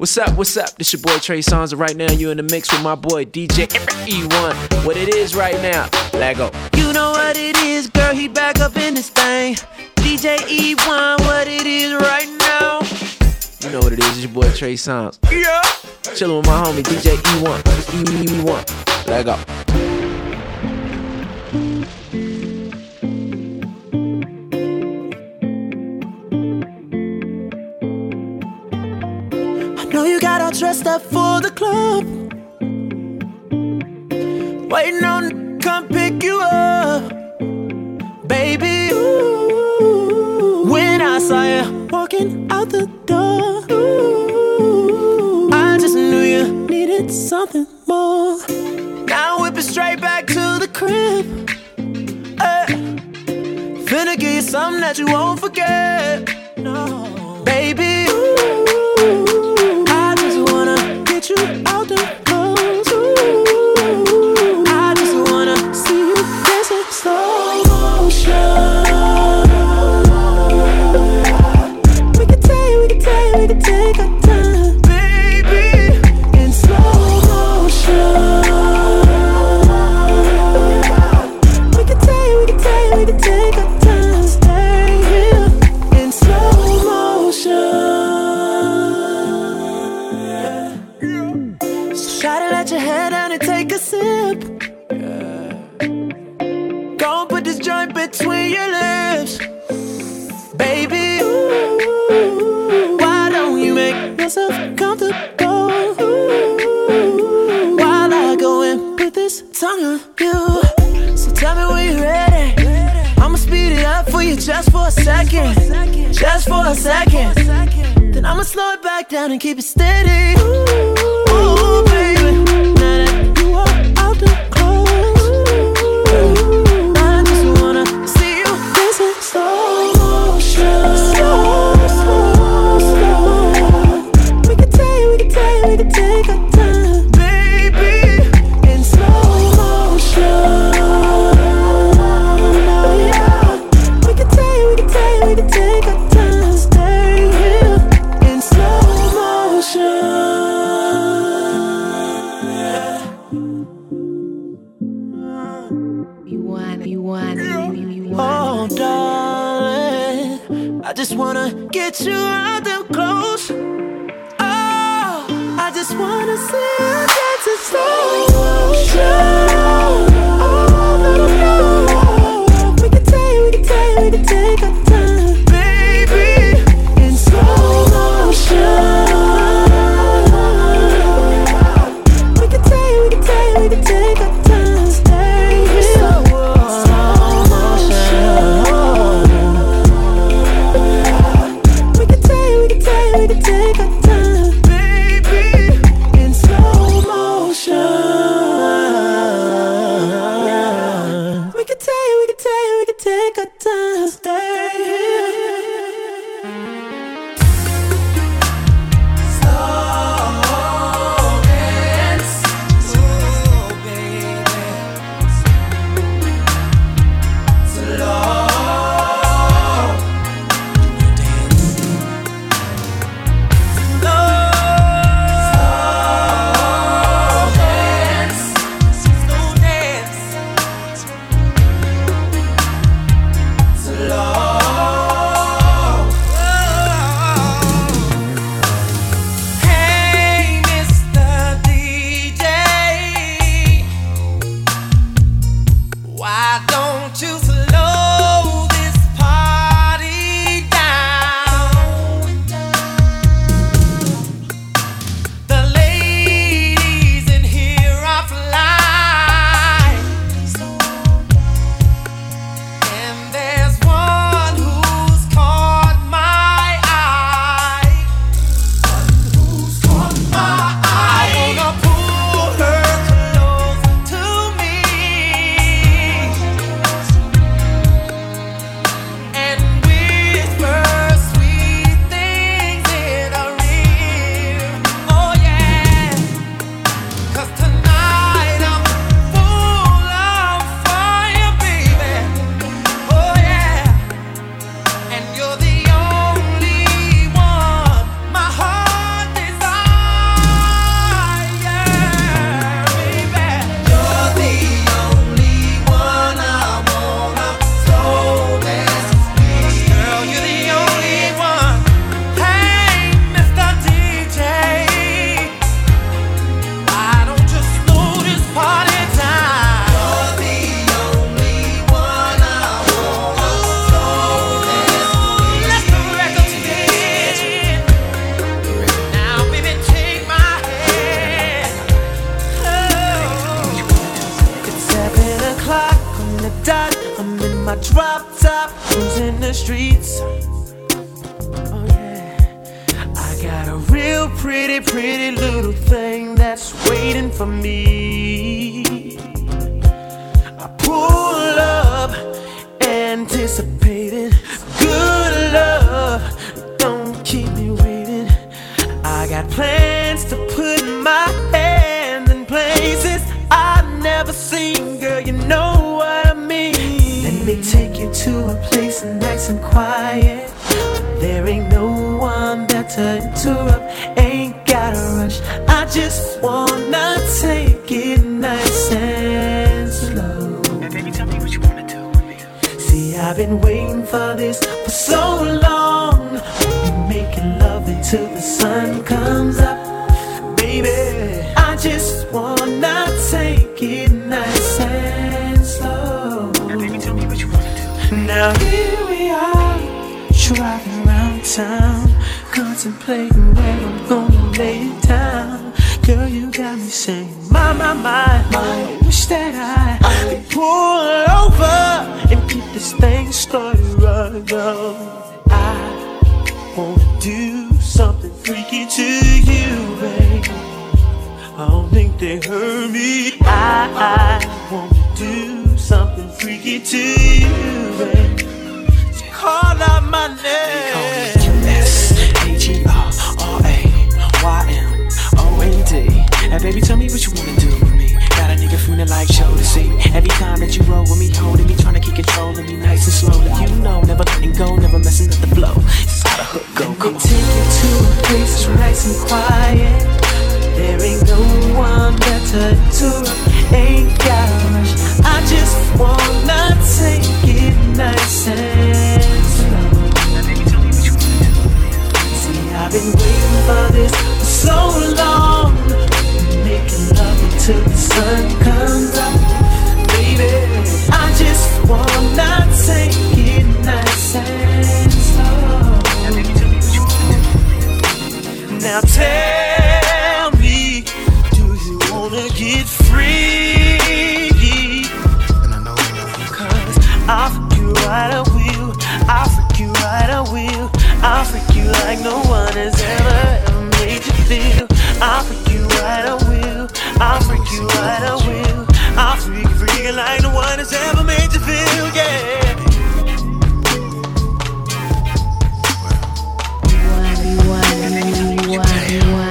What's up? What's up? This your boy Trey Songz, and right now you in the mix with my boy DJ E1. What it is right now? Let go. You know what it is, girl. He back up in this thing. DJ E1, what it is right now? You know what it is? It's your boy Trey Songz. Yeah. Chillin' with my homie DJ E1. E1. Let you got all dressed up for the club. Waiting on come pick you up. Baby, ooh, when I saw you walking out the door, ooh, I just knew you needed something more. Now whip it straight back to the crib. Hey, finna give you something that you won't forget. No, baby, this tongue on you. So tell me when you're ready. I'ma speed it up for you just for a second, just for a second. Then I'ma slow it back down and keep it steady. Ooh, baby. Pretty, little thing that's waiting for me. I pull up, anticipating good love. Don't keep me waiting. I got plans to put my hand in places I've never seen, girl. You know what I mean. Let me take you to a place nice and quiet. There ain't no one better to just wanna take it nice and slow. Baby, tell me what you wanna do with me. See, I've been waiting for this for so long. We'll be making love until the sun comes up. Baby, I just wanna take it nice and slow. Baby, tell me what you wanna do. Now here we are, driving around town, contemplating where I'm gonna lay it down. Girl, you got me saying, my, my, my, my. I wish that I I could pull over and get this thing started right now. I wanna do something freaky to you, baby. I don't think they heard me. I, I wanna do something freaky to you, baby. Call out my name. S H E R R A Y M O N D. And baby, tell me what you wanna do with me. Got a nigga feeling like show to see. Every time that you roll with me, holding me, trying to keep control of me nice and slowly. You know, never letting go, never messing with the flow. It's how the hook go. Me take you to a place that's nice and quiet. There ain't no one there to. Ain't gotta rush. I just wanna take it nice and slow. Baby, tell me what you wanna do with me. See, I've been waiting for this for so long. Until the sun comes up. Baby, I just wanna take it nice and slow. Baby, tell me what you wanna do. Now tell me, do you wanna get free? And I know you know you Cause I'll freak you right, I will. I'll freak you right, I will. I'll freak you like no one has ever, ever made you feel. I'll freak you right, I will. I'll freak you right, I will. I'll freak you, freak you like no one has ever made you feel, yeah. DJ,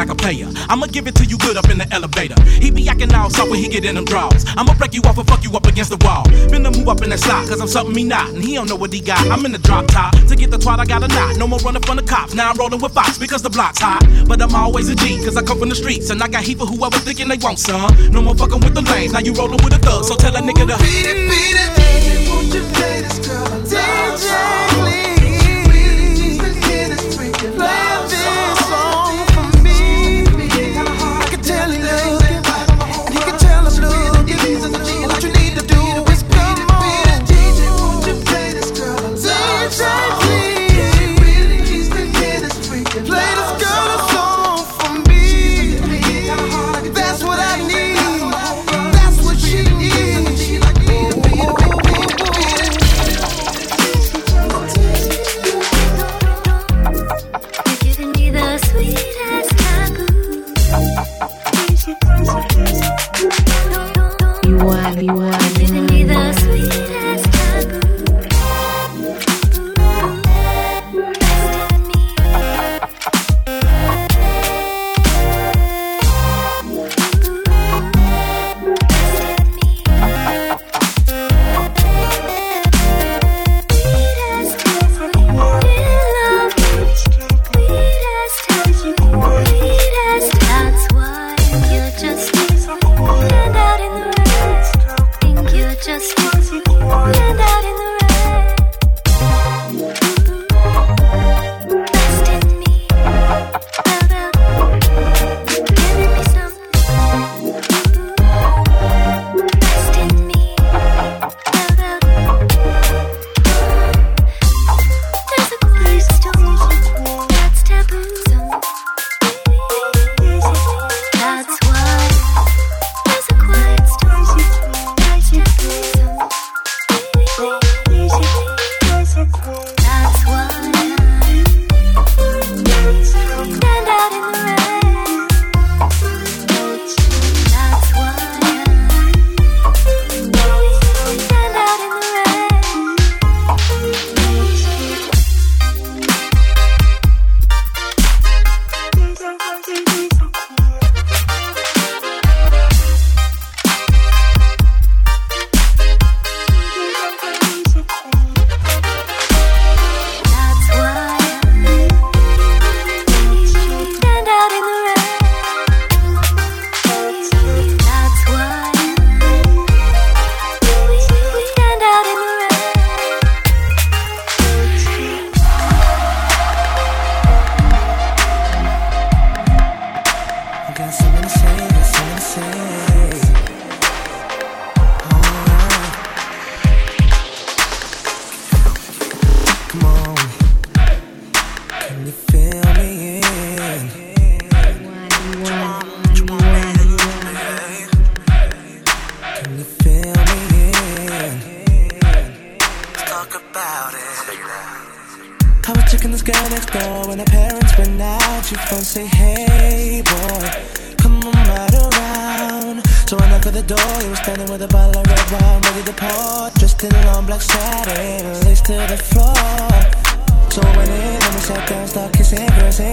like a player. I'ma give it to you good up in the elevator. He be acting all soft when he get in them draws. I'ma break you off and fuck you up against the wall. Finna move up in that slot, cause I'm something he not. And he don't know what he got. I'm in the drop top. To get the twat, I got a knot. No more running from the cops. Now I'm rolling with Fox because the block's hot. But I'm always a G, cause I come from the streets. And I got heat for whoever thinking they want some. No more fucking with the lanes. Now you rolling with a thug. So tell a nigga to Beat it, beat it. DJ, won't you play this girl a love song? She really needs to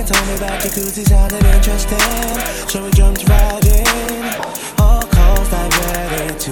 told me about jacuzzi sounded interesting. So we jumped right in. All calls diverted to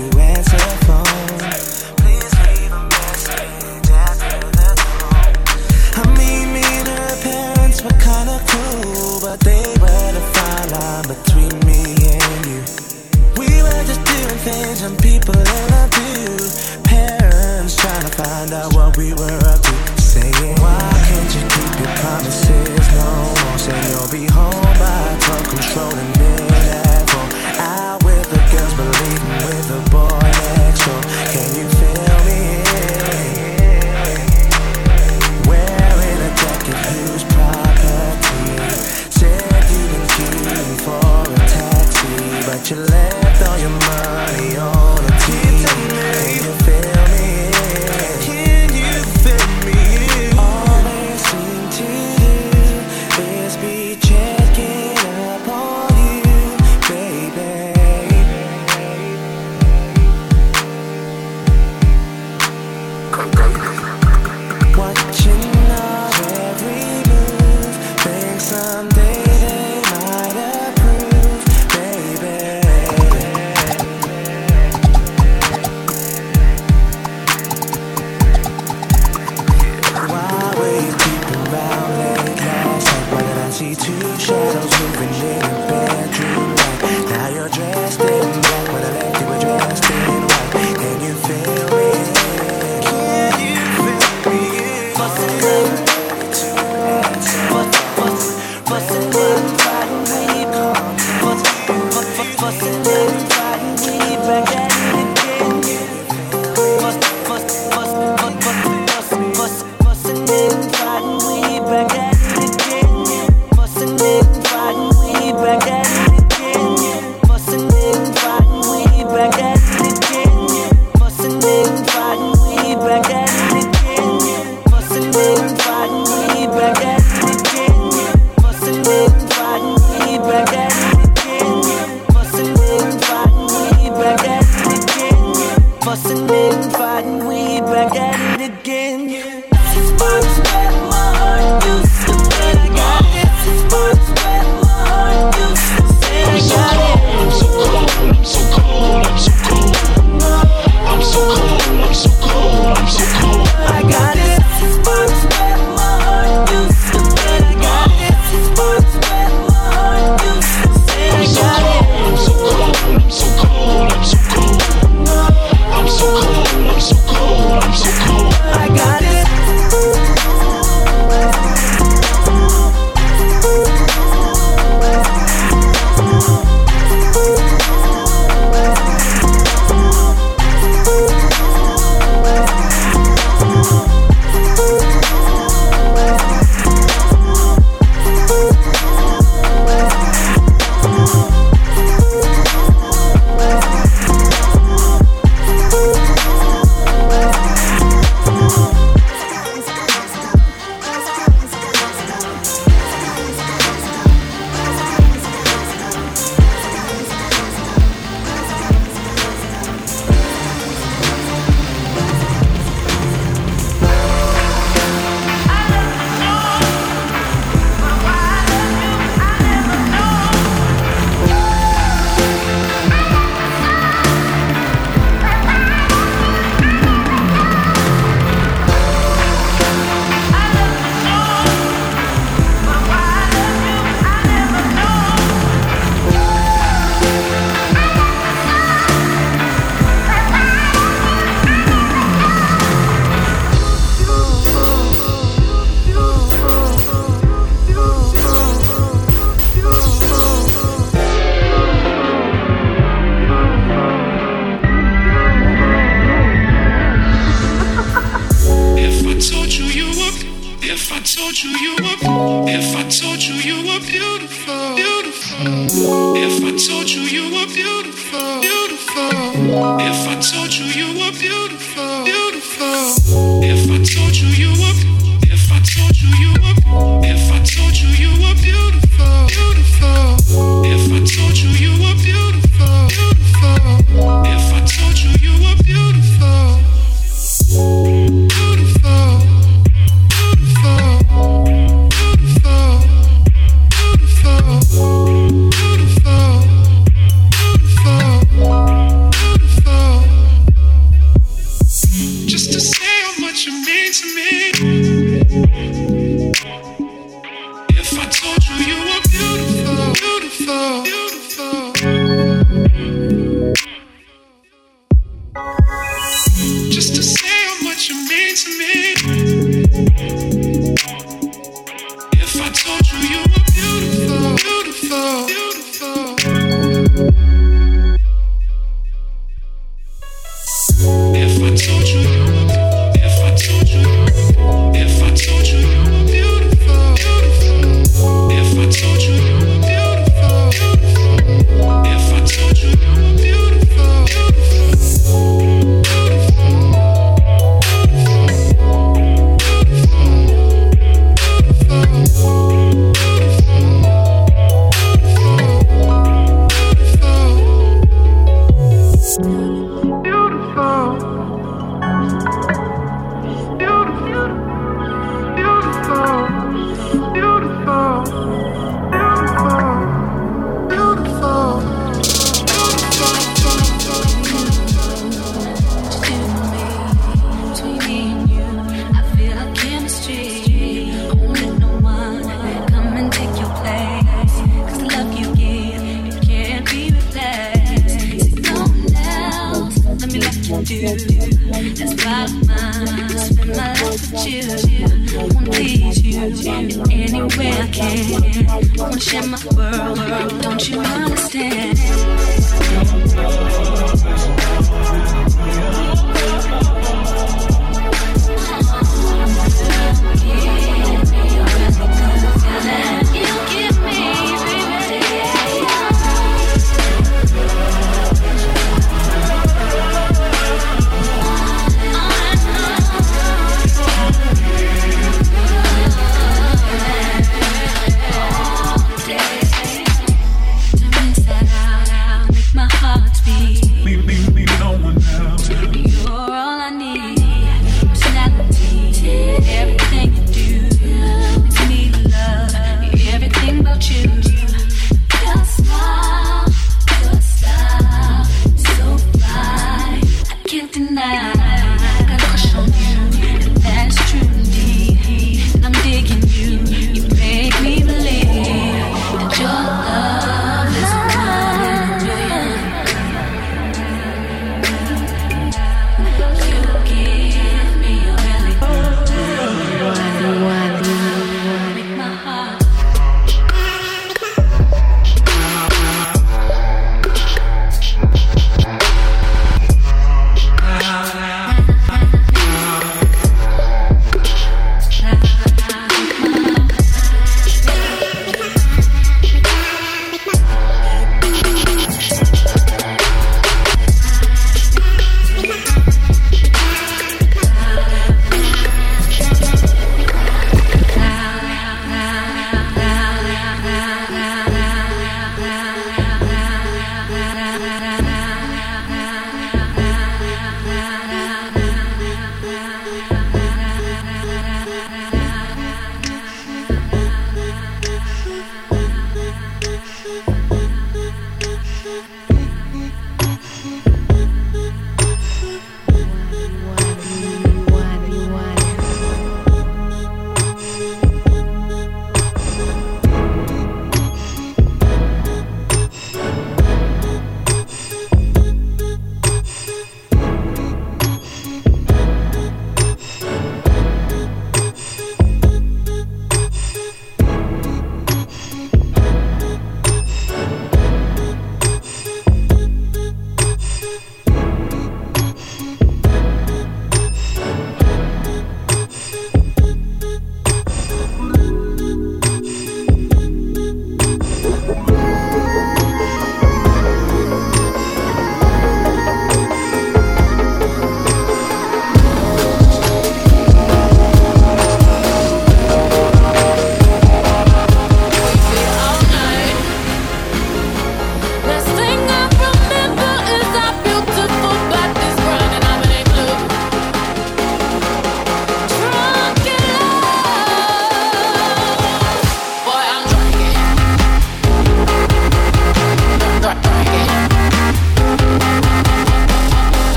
were beautiful, beautiful. If I told you you were beautiful, beautiful.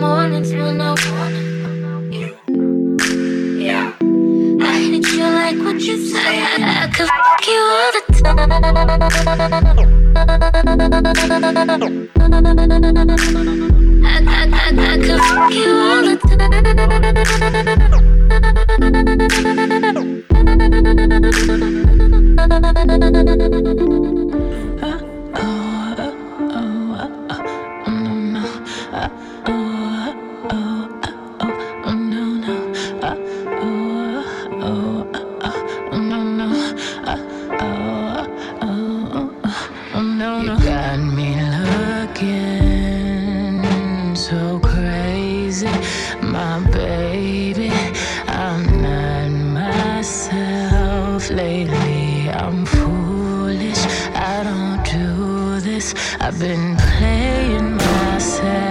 mornings when I want you. Yeah. I need you like what you say. I could fuck you all the time. I, I, I, I could fuck you all the time. I've been playing myself.